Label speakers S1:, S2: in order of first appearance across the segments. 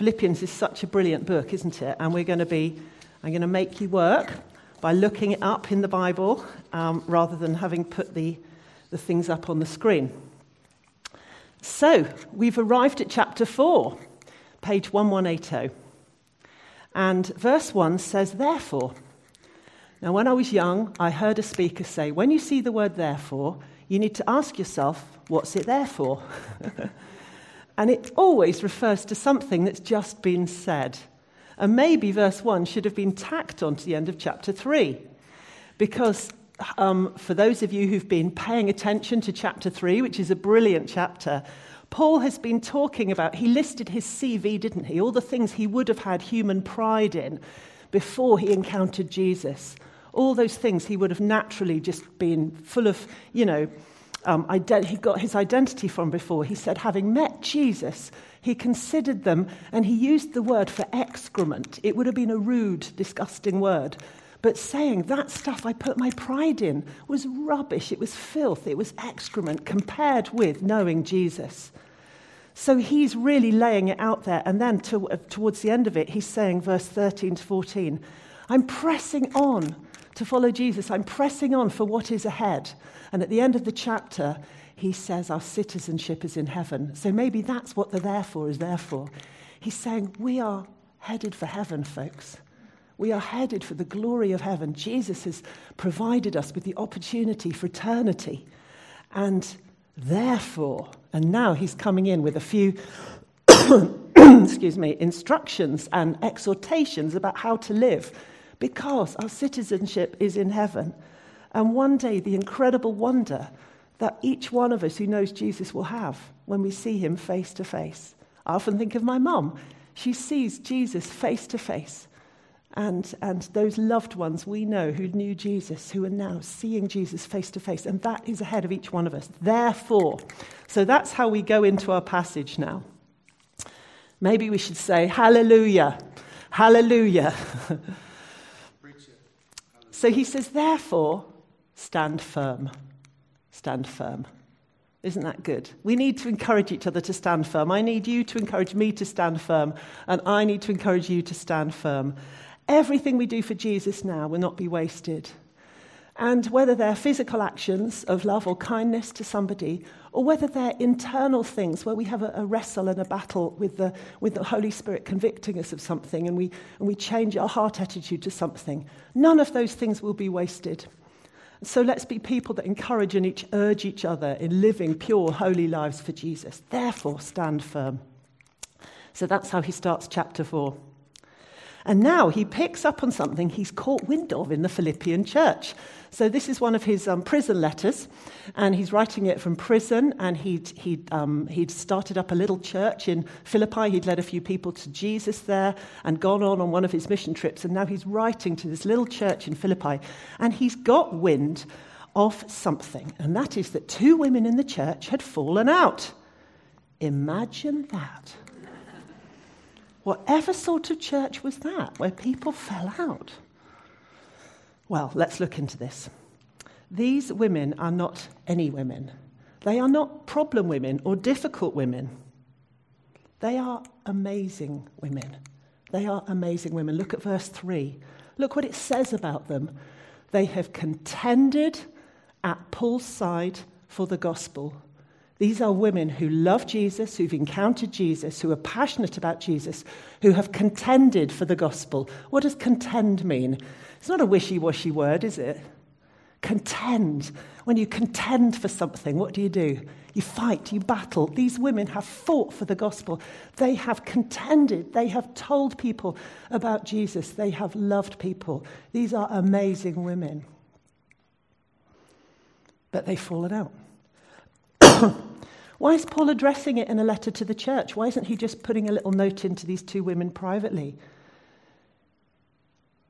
S1: Philippians is such a brilliant book, isn't it? And we're going to be, I'm going to make you work by looking it up in the Bible um, rather than having put the, the things up on the screen. So, we've arrived at chapter 4, page 1180. And verse 1 says, Therefore. Now, when I was young, I heard a speaker say, When you see the word therefore, you need to ask yourself, What's it there for? and it always refers to something that's just been said. And maybe verse 1 should have been tacked on to the end of chapter 3. Because um, for those of you who've been paying attention to chapter 3, which is a brilliant chapter, Paul has been talking about, he listed his CV, didn't he? All the things he would have had human pride in before he encountered Jesus. All those things he would have naturally just been full of, you know, um, ident- he got his identity from before. He said, having met Jesus, he considered them, and he used the word for excrement. It would have been a rude, disgusting word. But saying that stuff I put my pride in was rubbish, it was filth, it was excrement compared with knowing Jesus. So he's really laying it out there. And then to, towards the end of it, he's saying, verse 13 to 14, I'm pressing on to follow Jesus. I'm pressing on for what is ahead. And at the end of the chapter, he says our citizenship is in heaven. So maybe that's what the therefore is there for. He's saying we are headed for heaven, folks. We are headed for the glory of heaven. Jesus has provided us with the opportunity for eternity. And therefore, and now he's coming in with a few excuse me, instructions and exhortations about how to live because our citizenship is in heaven. And one day, the incredible wonder that each one of us who knows Jesus will have when we see him face to face. I often think of my mum. She sees Jesus face to face. And, and those loved ones we know who knew Jesus, who are now seeing Jesus face to face. And that is ahead of each one of us. Therefore, so that's how we go into our passage now. Maybe we should say, Hallelujah, Hallelujah. so he says, Therefore, stand firm stand firm. Isn't that good? We need to encourage each other to stand firm. I need you to encourage me to stand firm, and I need to encourage you to stand firm. Everything we do for Jesus now will not be wasted. And whether they're physical actions of love or kindness to somebody, or whether they're internal things where we have a, a, wrestle and a battle with the, with the Holy Spirit convicting us of something and we, and we change our heart attitude to something, none of those things will be wasted. So let's be people that encourage and each urge each other in living pure, holy lives for Jesus. Therefore, stand firm. So that's how he starts chapter 4. And now he picks up on something he's caught wind of in the Philippian church. So this is one of his um, prison letters, and he's writing it from prison. And he'd, he'd, um, he'd started up a little church in Philippi. He'd led a few people to Jesus there and gone on on one of his mission trips. And now he's writing to this little church in Philippi. And he's got wind of something, and that is that two women in the church had fallen out. Imagine that. Whatever sort of church was that where people fell out? Well, let's look into this. These women are not any women. They are not problem women or difficult women. They are amazing women. They are amazing women. Look at verse 3. Look what it says about them. They have contended at Paul's side for the gospel these are women who love Jesus, who've encountered Jesus, who are passionate about Jesus, who have contended for the gospel. What does contend mean? It's not a wishy washy word, is it? Contend. When you contend for something, what do you do? You fight, you battle. These women have fought for the gospel. They have contended. They have told people about Jesus. They have loved people. These are amazing women. But they've fallen out. Why is Paul addressing it in a letter to the church? Why isn't he just putting a little note into these two women privately?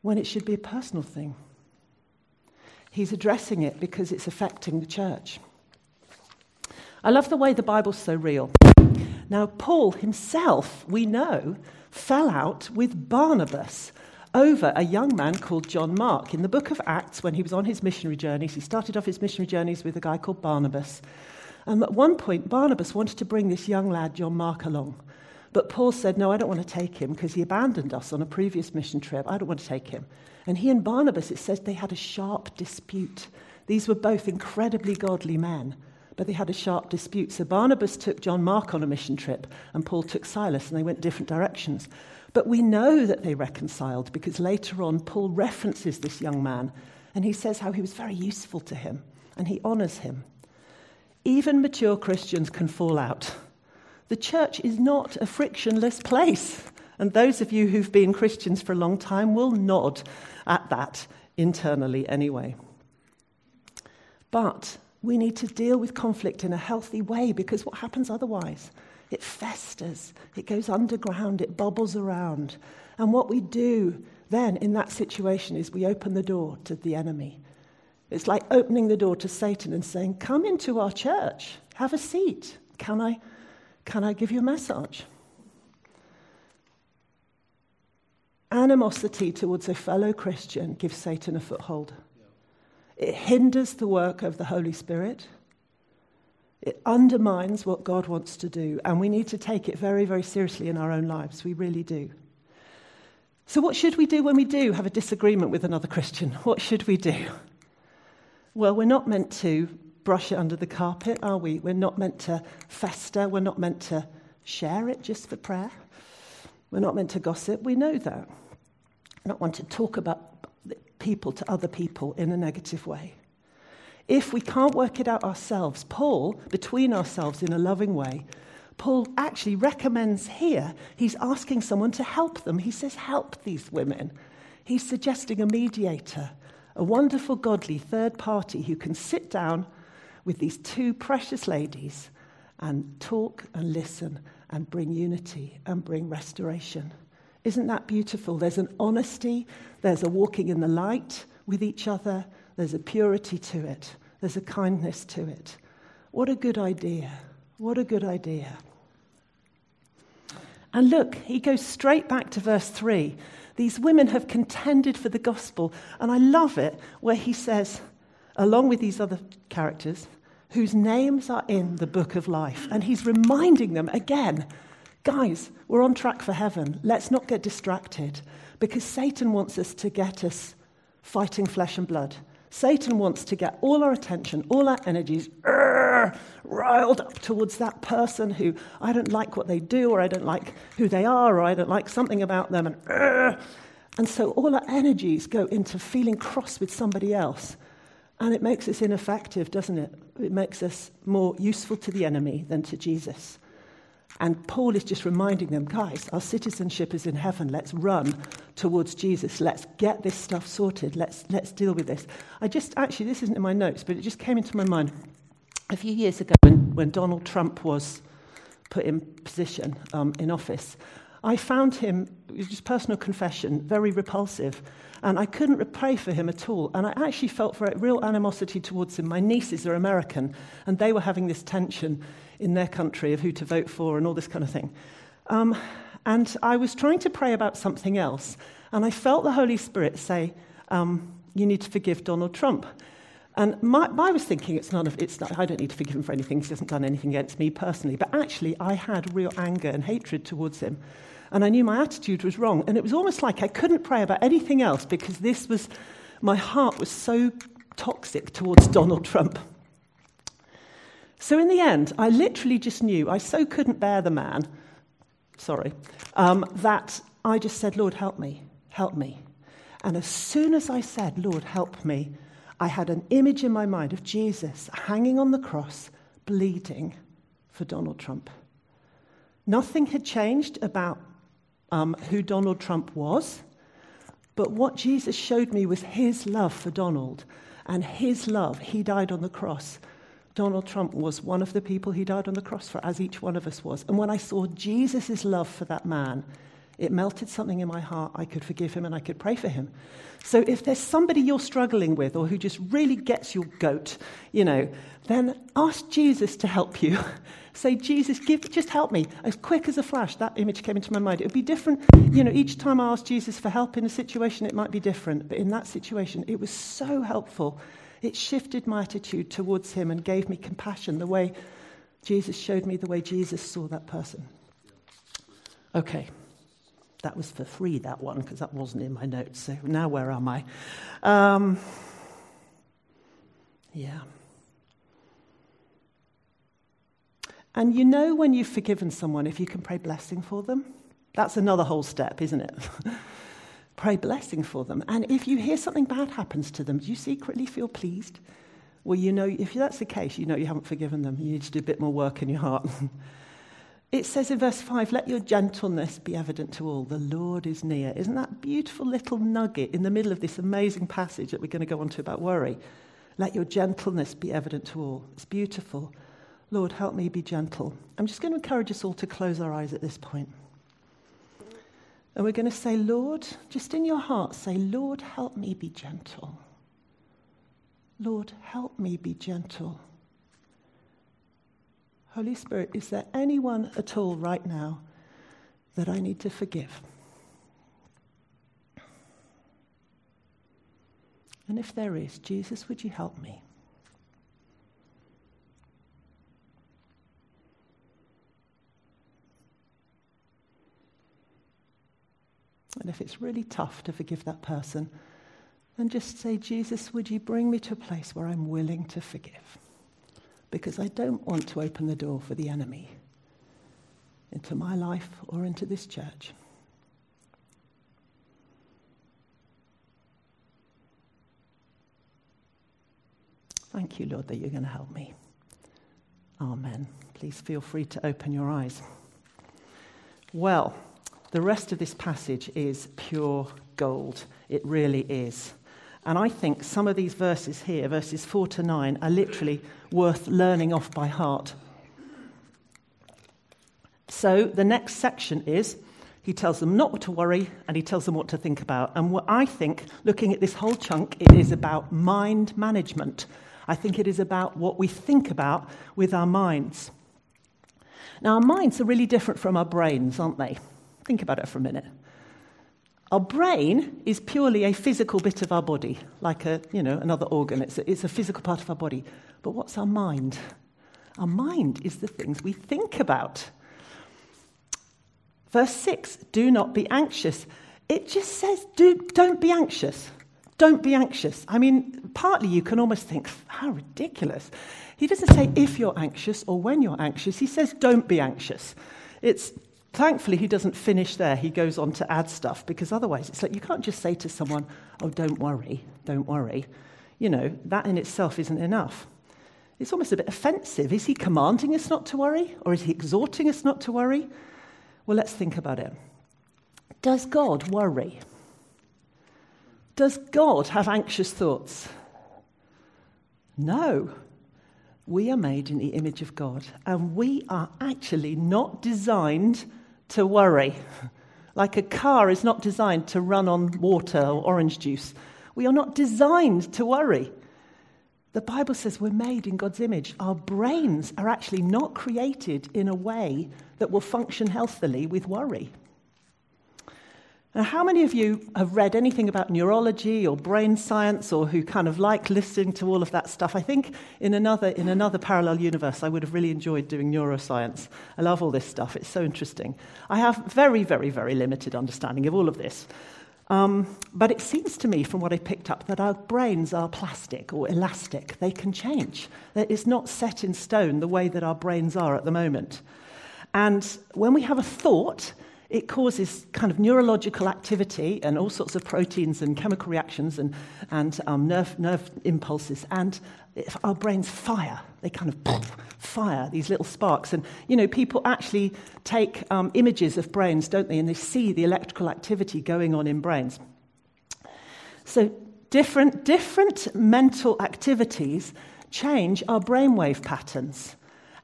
S1: When it should be a personal thing. He's addressing it because it's affecting the church. I love the way the Bible's so real. Now, Paul himself, we know, fell out with Barnabas over a young man called John Mark. In the book of Acts, when he was on his missionary journeys, he started off his missionary journeys with a guy called Barnabas. Um, at one point, Barnabas wanted to bring this young lad, John Mark, along. But Paul said, No, I don't want to take him because he abandoned us on a previous mission trip. I don't want to take him. And he and Barnabas, it says they had a sharp dispute. These were both incredibly godly men, but they had a sharp dispute. So Barnabas took John Mark on a mission trip, and Paul took Silas, and they went different directions. But we know that they reconciled because later on, Paul references this young man, and he says how he was very useful to him, and he honors him. Even mature Christians can fall out. The church is not a frictionless place. And those of you who've been Christians for a long time will nod at that internally anyway. But we need to deal with conflict in a healthy way because what happens otherwise? It festers, it goes underground, it bubbles around. And what we do then in that situation is we open the door to the enemy. It's like opening the door to Satan and saying, Come into our church, have a seat. Can I, can I give you a massage? Animosity towards a fellow Christian gives Satan a foothold. It hinders the work of the Holy Spirit. It undermines what God wants to do, and we need to take it very, very seriously in our own lives. We really do. So, what should we do when we do have a disagreement with another Christian? What should we do? Well, we're not meant to brush it under the carpet, are we? We're not meant to fester. We're not meant to share it just for prayer. We're not meant to gossip. We know that. We're not want to talk about people to other people in a negative way. If we can't work it out ourselves, Paul, between ourselves in a loving way, Paul actually recommends here, he's asking someone to help them. He says, Help these women. He's suggesting a mediator, a wonderful, godly third party who can sit down with these two precious ladies and talk and listen and bring unity and bring restoration. Isn't that beautiful? There's an honesty, there's a walking in the light with each other, there's a purity to it. There's a kindness to it. What a good idea. What a good idea. And look, he goes straight back to verse 3. These women have contended for the gospel. And I love it where he says, along with these other characters, whose names are in the book of life. And he's reminding them again guys, we're on track for heaven. Let's not get distracted because Satan wants us to get us fighting flesh and blood. Satan wants to get all our attention, all our energies riled up towards that person who I don't like what they do, or I don't like who they are, or I don't like something about them. And, and so all our energies go into feeling cross with somebody else. And it makes us ineffective, doesn't it? It makes us more useful to the enemy than to Jesus. And Paul is just reminding them, guys, our citizenship is in heaven. Let's run towards Jesus. Let's get this stuff sorted. Let's, let's deal with this. I just, actually, this isn't in my notes, but it just came into my mind a few years ago when, when Donald Trump was put in position um, in office. I found him, just personal confession, very repulsive. And I couldn't pray for him at all. And I actually felt for real animosity towards him. My nieces are American, and they were having this tension in their country of who to vote for and all this kind of thing. Um, and I was trying to pray about something else, and I felt the Holy Spirit say, um, You need to forgive Donald Trump. And my, I was thinking, it's none of, it's not, I don't need to forgive him for anything. He hasn't done anything against me personally. But actually, I had real anger and hatred towards him. And I knew my attitude was wrong. And it was almost like I couldn't pray about anything else because this was, my heart was so toxic towards Donald Trump. So in the end, I literally just knew, I so couldn't bear the man, sorry, um, that I just said, Lord, help me, help me. And as soon as I said, Lord, help me, I had an image in my mind of Jesus hanging on the cross, bleeding for Donald Trump. Nothing had changed about um, who Donald Trump was, but what Jesus showed me was his love for Donald and his love. He died on the cross Donald Trump was one of the people he died on the cross for, as each one of us was. And when I saw Jesus' love for that man, it melted something in my heart. I could forgive him and I could pray for him. So if there's somebody you're struggling with or who just really gets your goat, you know, then ask Jesus to help you. Say, Jesus, give, just help me. As quick as a flash, that image came into my mind. It would be different. You know, each time I asked Jesus for help in a situation, it might be different. But in that situation, it was so helpful it shifted my attitude towards him and gave me compassion, the way Jesus showed me the way Jesus saw that person. Okay, that was for free, that one, because that wasn't in my notes. So now where am I? Um, yeah. And you know when you've forgiven someone if you can pray blessing for them? That's another whole step, isn't it? pray blessing for them. And if you hear something bad happens to them, do you secretly feel pleased? Well, you know, if that's the case, you know you haven't forgiven them. You need to do a bit more work in your heart. it says in verse 5, let your gentleness be evident to all. The Lord is near. Isn't that beautiful little nugget in the middle of this amazing passage that we're going to go on to about worry? Let your gentleness be evident to all. It's beautiful. Lord, help me be gentle. I'm just going to encourage us all to close our eyes at this point. And we're going to say, Lord, just in your heart, say, Lord, help me be gentle. Lord, help me be gentle. Holy Spirit, is there anyone at all right now that I need to forgive? And if there is, Jesus, would you help me? And if it's really tough to forgive that person, then just say, Jesus, would you bring me to a place where I'm willing to forgive? Because I don't want to open the door for the enemy into my life or into this church. Thank you, Lord, that you're going to help me. Amen. Please feel free to open your eyes. Well, the rest of this passage is pure gold. It really is. And I think some of these verses here, verses 4 to 9, are literally worth learning off by heart. So the next section is he tells them not to worry and he tells them what to think about. And what I think, looking at this whole chunk, it is about mind management. I think it is about what we think about with our minds. Now, our minds are really different from our brains, aren't they? Think about it for a minute. Our brain is purely a physical bit of our body, like a, you know, another organ. It's a, it's a physical part of our body. But what's our mind? Our mind is the things we think about. Verse 6 do not be anxious. It just says, do, don't be anxious. Don't be anxious. I mean, partly you can almost think, how ridiculous. He doesn't say if you're anxious or when you're anxious, he says don't be anxious. It's Thankfully, he doesn't finish there. He goes on to add stuff because otherwise, it's like you can't just say to someone, Oh, don't worry, don't worry. You know, that in itself isn't enough. It's almost a bit offensive. Is he commanding us not to worry or is he exhorting us not to worry? Well, let's think about it. Does God worry? Does God have anxious thoughts? No. We are made in the image of God, and we are actually not designed to worry. Like a car is not designed to run on water or orange juice. We are not designed to worry. The Bible says we're made in God's image. Our brains are actually not created in a way that will function healthily with worry. Now, how many of you have read anything about neurology or brain science or who kind of like listening to all of that stuff? I think in another, in another parallel universe, I would have really enjoyed doing neuroscience. I love all this stuff, it's so interesting. I have very, very, very limited understanding of all of this. Um, but it seems to me, from what I picked up, that our brains are plastic or elastic. They can change. It's not set in stone the way that our brains are at the moment. And when we have a thought, it causes kind of neurological activity and all sorts of proteins and chemical reactions and, and um, nerve, nerve impulses. And our brains fire. They kind of fire these little sparks. And, you know, people actually take um, images of brains, don't they? And they see the electrical activity going on in brains. So, different, different mental activities change our brainwave patterns.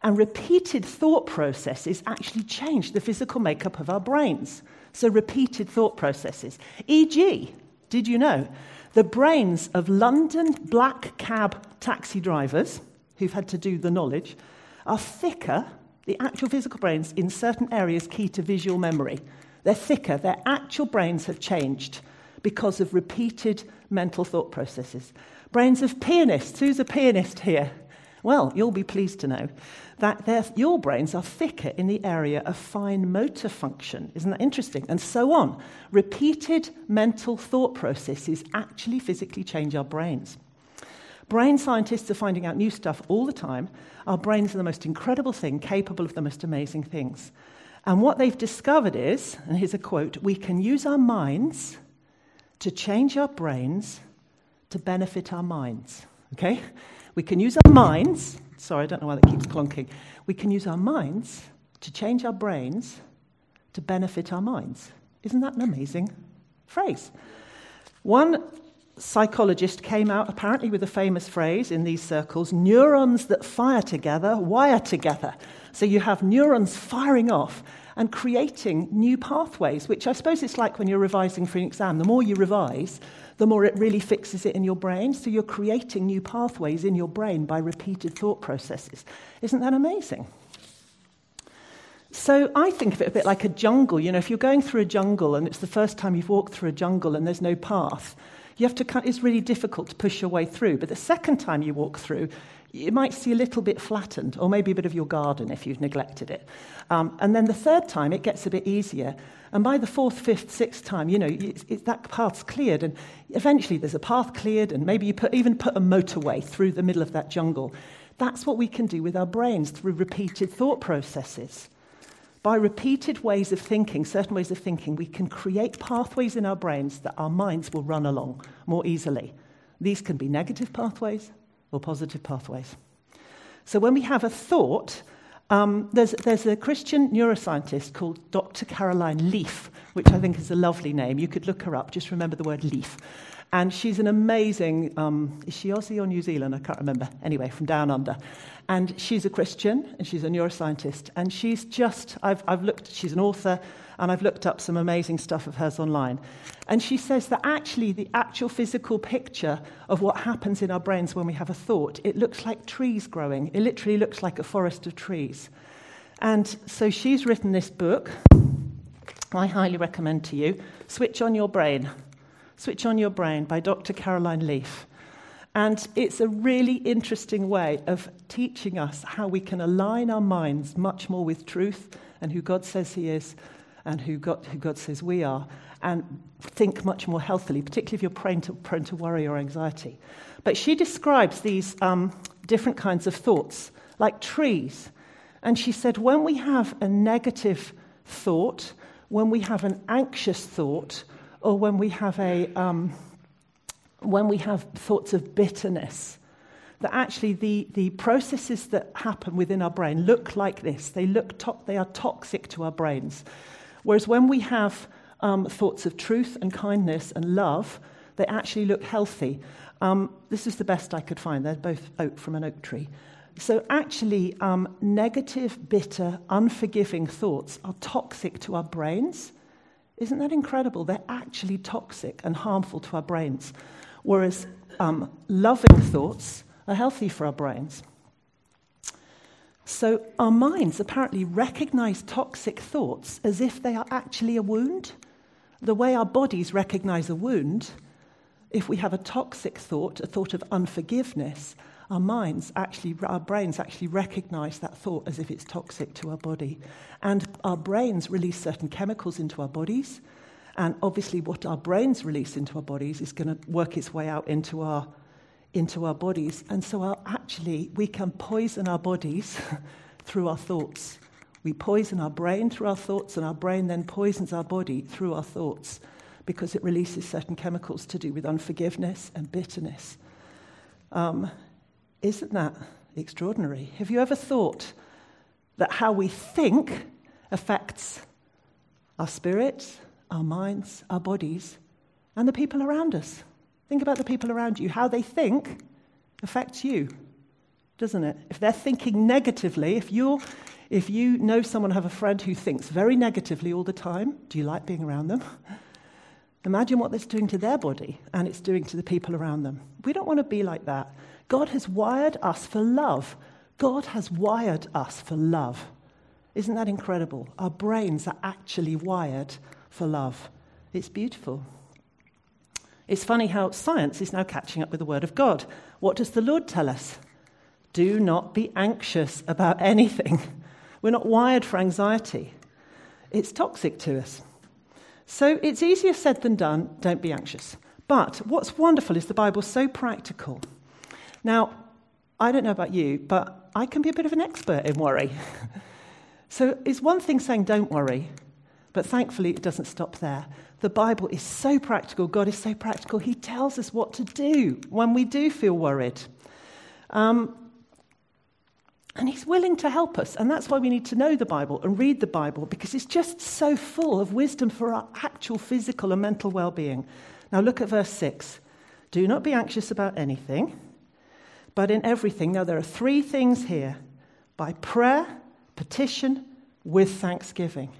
S1: And repeated thought processes actually change the physical makeup of our brains. So, repeated thought processes. E.g., did you know the brains of London black cab taxi drivers who've had to do the knowledge are thicker, the actual physical brains, in certain areas key to visual memory. They're thicker, their actual brains have changed because of repeated mental thought processes. Brains of pianists. Who's a pianist here? Well, you'll be pleased to know that your brains are thicker in the area of fine motor function. Isn't that interesting? And so on. Repeated mental thought processes actually physically change our brains. Brain scientists are finding out new stuff all the time. Our brains are the most incredible thing, capable of the most amazing things. And what they've discovered is, and here's a quote we can use our minds to change our brains to benefit our minds. Okay? We can use our minds, sorry, I don't know why that keeps clunking. We can use our minds to change our brains to benefit our minds. Isn't that an amazing phrase? One psychologist came out apparently with a famous phrase in these circles neurons that fire together wire together. So you have neurons firing off and creating new pathways, which I suppose it's like when you're revising for an exam. The more you revise, the more it really fixes it in your brain. So you're creating new pathways in your brain by repeated thought processes. Isn't that amazing? So I think of it a bit like a jungle. You know, if you're going through a jungle and it's the first time you've walked through a jungle and there's no path, you have to, it's really difficult to push your way through. But the second time you walk through, you might see a little bit flattened, or maybe a bit of your garden if you've neglected it. Um, and then the third time, it gets a bit easier. And by the fourth, fifth, sixth time, you know, it's, it's, that path's cleared. And eventually there's a path cleared, and maybe you put, even put a motorway through the middle of that jungle. That's what we can do with our brains through repeated thought processes. By repeated ways of thinking, certain ways of thinking, we can create pathways in our brains that our minds will run along more easily. These can be negative pathways or positive pathways. So when we have a thought, um, there's, there's a Christian neuroscientist called Dr. Caroline Leaf, which I think is a lovely name. You could look her up, just remember the word leaf. And she's an amazing, um, is she Aussie or New Zealand? I can't remember. Anyway, from down under. And she's a Christian and she's a neuroscientist. And she's just, I've, I've looked, she's an author, and I've looked up some amazing stuff of hers online. And she says that actually, the actual physical picture of what happens in our brains when we have a thought, it looks like trees growing. It literally looks like a forest of trees. And so she's written this book. I highly recommend to you Switch on Your Brain. Switch on Your Brain by Dr. Caroline Leaf. And it's a really interesting way of teaching us how we can align our minds much more with truth and who God says He is and who God, who God says we are, and think much more healthily, particularly if you're prone to, prone to worry or anxiety. But she describes these um, different kinds of thoughts like trees. And she said, when we have a negative thought, when we have an anxious thought, or when we have a um, when we have thoughts of bitterness that actually the, the processes that happen within our brain look like this they look to- they are toxic to our brains whereas when we have um, thoughts of truth and kindness and love they actually look healthy. Um, this is the best i could find. They're both oak from an oak tree. So actually um, negative bitter unforgiving thoughts are toxic to our brains. Isn't that incredible? They're actually toxic and harmful to our brains, whereas um, loving thoughts are healthy for our brains. So our minds apparently recognize toxic thoughts as if they are actually a wound. The way our bodies recognize a wound, if we have a toxic thought, a thought of unforgiveness, our minds actually, our brains actually recognize that thought as if it's toxic to our body. And our brains release certain chemicals into our bodies. And obviously, what our brains release into our bodies is going to work its way out into our, into our bodies. And so, our, actually, we can poison our bodies through our thoughts. We poison our brain through our thoughts, and our brain then poisons our body through our thoughts because it releases certain chemicals to do with unforgiveness and bitterness. Um, isn't that extraordinary? Have you ever thought that how we think affects our spirits, our minds, our bodies, and the people around us? Think about the people around you. How they think affects you, doesn't it? If they're thinking negatively, if you're if you know someone, have a friend who thinks very negatively all the time, do you like being around them? Imagine what that's doing to their body and it's doing to the people around them. We don't want to be like that. God has wired us for love. God has wired us for love. Isn't that incredible? Our brains are actually wired for love. It's beautiful. It's funny how science is now catching up with the Word of God. What does the Lord tell us? do not be anxious about anything. We're not wired for anxiety, it's toxic to us. So it's easier said than done. Don't be anxious. But what's wonderful is the Bible's so practical. Now, I don't know about you, but I can be a bit of an expert in worry. so it's one thing saying don't worry, but thankfully it doesn't stop there. The Bible is so practical, God is so practical, He tells us what to do when we do feel worried. Um, and He's willing to help us, and that's why we need to know the Bible and read the Bible, because it's just so full of wisdom for our actual physical and mental well being. Now, look at verse 6. Do not be anxious about anything but in everything. Now, there are three things here by prayer, petition, with thanksgiving.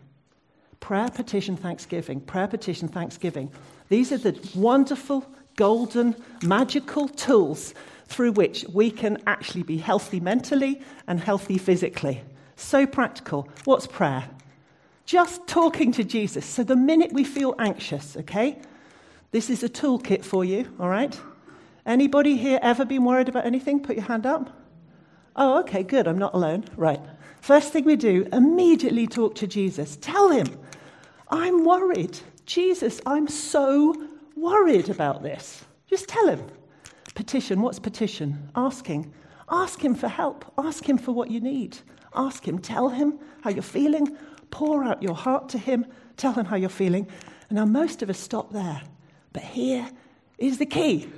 S1: Prayer, petition, thanksgiving. Prayer, petition, thanksgiving. These are the wonderful, golden, magical tools through which we can actually be healthy mentally and healthy physically. So practical. What's prayer? Just talking to Jesus. So the minute we feel anxious, okay? This is a toolkit for you, all right? Anybody here ever been worried about anything? Put your hand up. Oh, okay, good. I'm not alone. Right. First thing we do, immediately talk to Jesus. Tell him, I'm worried. Jesus, I'm so worried about this. Just tell him. Petition. What's petition? Asking. Ask him for help. Ask him for what you need. Ask him. Tell him how you're feeling. Pour out your heart to him. Tell him how you're feeling. And now most of us stop there. But here is the key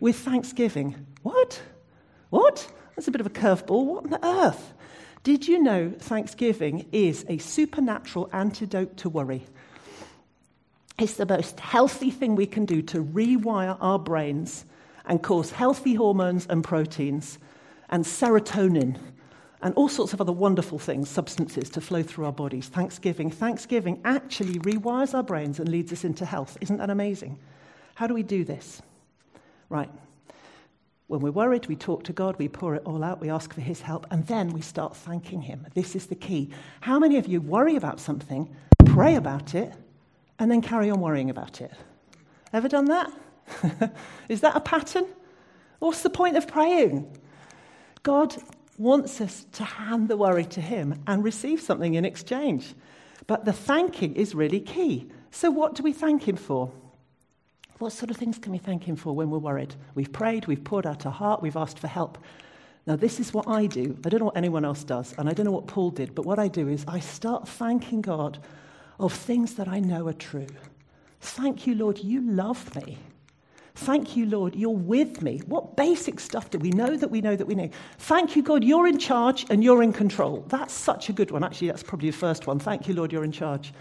S1: with thanksgiving. What? What? That's a bit of a curveball. What on earth? Did you know thanksgiving is a supernatural antidote to worry? It's the most healthy thing we can do to rewire our brains and cause healthy hormones and proteins and serotonin and all sorts of other wonderful things, substances to flow through our bodies. Thanksgiving. Thanksgiving actually rewires our brains and leads us into health. Isn't that amazing? How do we do this? Right. When we're worried, we talk to God, we pour it all out, we ask for His help, and then we start thanking Him. This is the key. How many of you worry about something, pray about it, and then carry on worrying about it? Ever done that? is that a pattern? What's the point of praying? God wants us to hand the worry to Him and receive something in exchange. But the thanking is really key. So, what do we thank Him for? What sort of things can we thank Him for when we're worried? We've prayed, we've poured out our heart, we've asked for help. Now, this is what I do. I don't know what anyone else does, and I don't know what Paul did, but what I do is I start thanking God of things that I know are true. Thank you, Lord, you love me. Thank you, Lord, you're with me. What basic stuff do we know that we know that we know? Thank you, God, you're in charge and you're in control. That's such a good one. Actually, that's probably the first one. Thank you, Lord, you're in charge.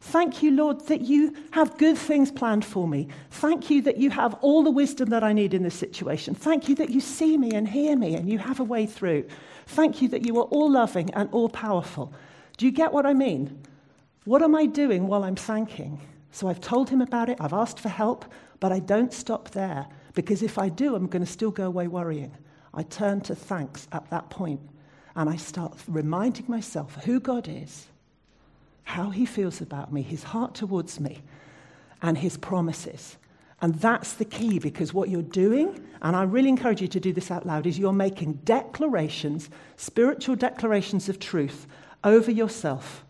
S1: Thank you, Lord, that you have good things planned for me. Thank you that you have all the wisdom that I need in this situation. Thank you that you see me and hear me and you have a way through. Thank you that you are all loving and all powerful. Do you get what I mean? What am I doing while I'm thanking? So I've told him about it, I've asked for help, but I don't stop there because if I do, I'm going to still go away worrying. I turn to thanks at that point and I start reminding myself who God is how he feels about me, his heart towards me, and his promises. And that's the key because what you're doing, and I really encourage you to do this out loud, is you're making declarations, spiritual declarations of truth over yourself.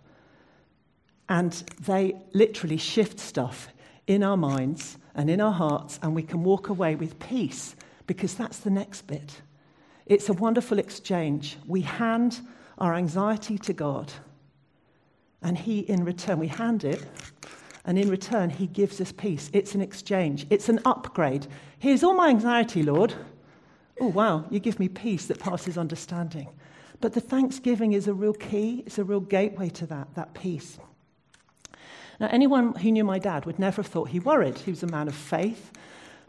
S1: And they literally shift stuff in our minds and in our hearts, and we can walk away with peace because that's the next bit. It's a wonderful exchange. We hand our anxiety to God and he, in return, we hand it, and in return, he gives us peace. It's an exchange, it's an upgrade. Here's all my anxiety, Lord. Oh, wow, you give me peace that passes understanding. But the thanksgiving is a real key, it's a real gateway to that, that peace. Now, anyone who knew my dad would never have thought he worried. He was a man of faith.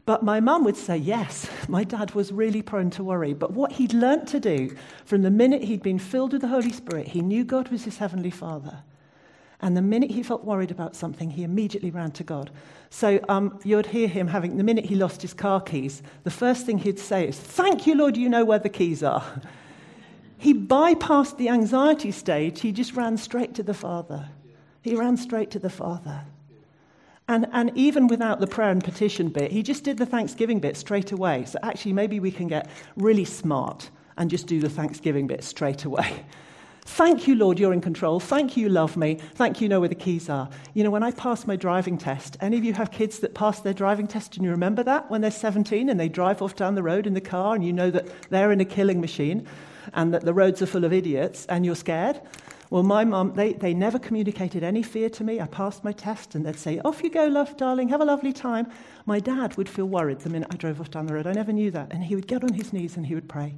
S1: But my mum would say, yes, my dad was really prone to worry. But what he'd learnt to do from the minute he'd been filled with the Holy Spirit, he knew God was his heavenly father. And the minute he felt worried about something, he immediately ran to God. So um, you'd hear him having, the minute he lost his car keys, the first thing he'd say is, Thank you, Lord, you know where the keys are. he bypassed the anxiety stage, he just ran straight to the Father. He ran straight to the Father. And, and even without the prayer and petition bit, he just did the thanksgiving bit straight away. So actually, maybe we can get really smart and just do the Thanksgiving bit straight away. Thank you, Lord, you're in control. Thank you, you love me. Thank you, you know where the keys are. You know, when I passed my driving test, any of you have kids that pass their driving test and you remember that when they're 17 and they drive off down the road in the car and you know that they're in a killing machine and that the roads are full of idiots and you're scared? Well, my mum, they, they never communicated any fear to me. I passed my test and they'd say, Off you go, love, darling, have a lovely time. My dad would feel worried the minute I drove off down the road. I never knew that. And he would get on his knees and he would pray.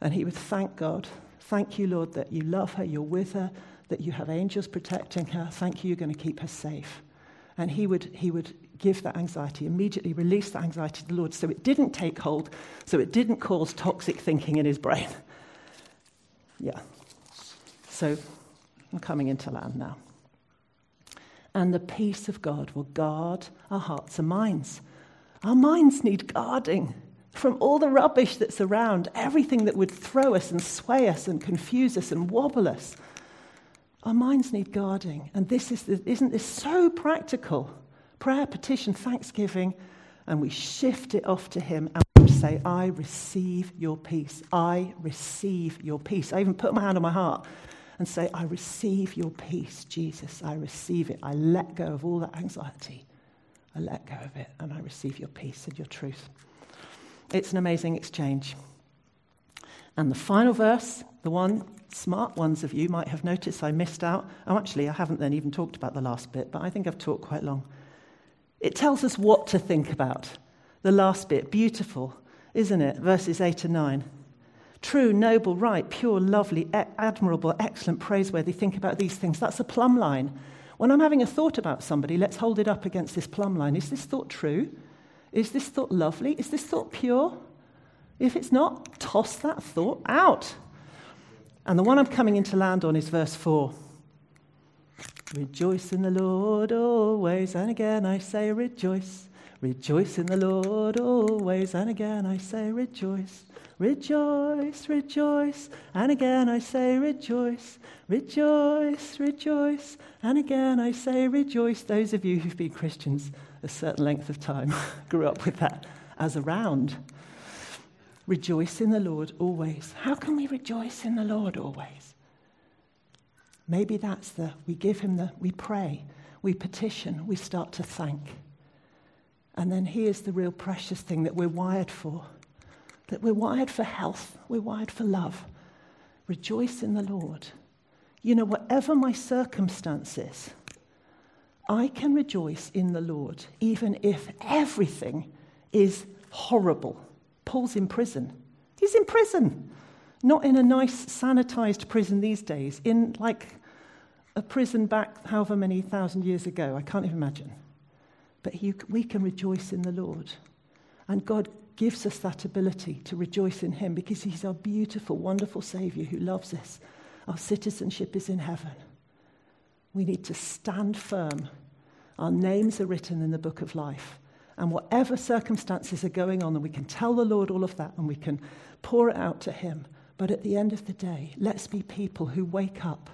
S1: And he would thank God. Thank you, Lord, that you love her, you're with her, that you have angels protecting her. Thank you, you're going to keep her safe. And he would, he would give that anxiety, immediately release that anxiety to the Lord so it didn't take hold, so it didn't cause toxic thinking in his brain. Yeah. So I'm coming into land now. And the peace of God will guard our hearts and minds. Our minds need guarding from all the rubbish that's around, everything that would throw us and sway us and confuse us and wobble us. Our minds need guarding. And this is, isn't this so practical? Prayer, petition, thanksgiving, and we shift it off to Him and we say, I receive your peace. I receive your peace. I even put my hand on my heart and say, I receive your peace, Jesus. I receive it. I let go of all that anxiety. I let go of it and I receive your peace and your truth. It's an amazing exchange. And the final verse, the one smart ones of you might have noticed I missed out. Oh, actually, I haven't then even talked about the last bit, but I think I've talked quite long. It tells us what to think about. The last bit, beautiful, isn't it? Verses 8 and 9. True, noble, right, pure, lovely, admirable, excellent, praiseworthy. Think about these things. That's a plumb line. When I'm having a thought about somebody, let's hold it up against this plumb line. Is this thought true? Is this thought lovely? Is this thought pure? If it's not, toss that thought out. And the one I'm coming into land on is verse 4. Rejoice in the Lord always, and again I say rejoice. Rejoice in the Lord always, and again I say rejoice. Rejoice, rejoice, and again I say rejoice. Rejoice, rejoice, and again I say rejoice. Those of you who've been Christians a certain length of time grew up with that as a round. Rejoice in the Lord always. How can we rejoice in the Lord always? Maybe that's the, we give him the, we pray, we petition, we start to thank. And then here's the real precious thing that we're wired for that we're wired for health, we're wired for love. Rejoice in the Lord. You know, whatever my circumstances, I can rejoice in the Lord, even if everything is horrible. Paul's in prison. He's in prison. Not in a nice, sanitized prison these days, in like a prison back however many thousand years ago. I can't even imagine. But he, we can rejoice in the Lord. And God gives us that ability to rejoice in Him because He's our beautiful, wonderful Savior who loves us. Our citizenship is in heaven. We need to stand firm. Our names are written in the book of life. And whatever circumstances are going on, and we can tell the Lord all of that and we can pour it out to Him. But at the end of the day, let's be people who wake up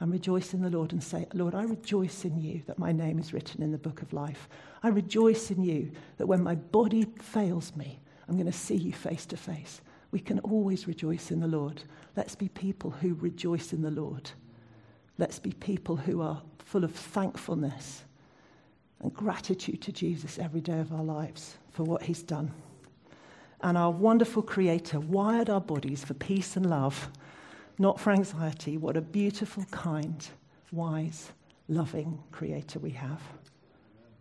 S1: and rejoice in the Lord and say, Lord, I rejoice in you that my name is written in the book of life. I rejoice in you that when my body fails me, I'm going to see you face to face. We can always rejoice in the Lord. Let's be people who rejoice in the Lord. Let's be people who are full of thankfulness and gratitude to Jesus every day of our lives for what he's done. And our wonderful Creator wired our bodies for peace and love not for anxiety. What a beautiful, kind, wise, loving Creator we have.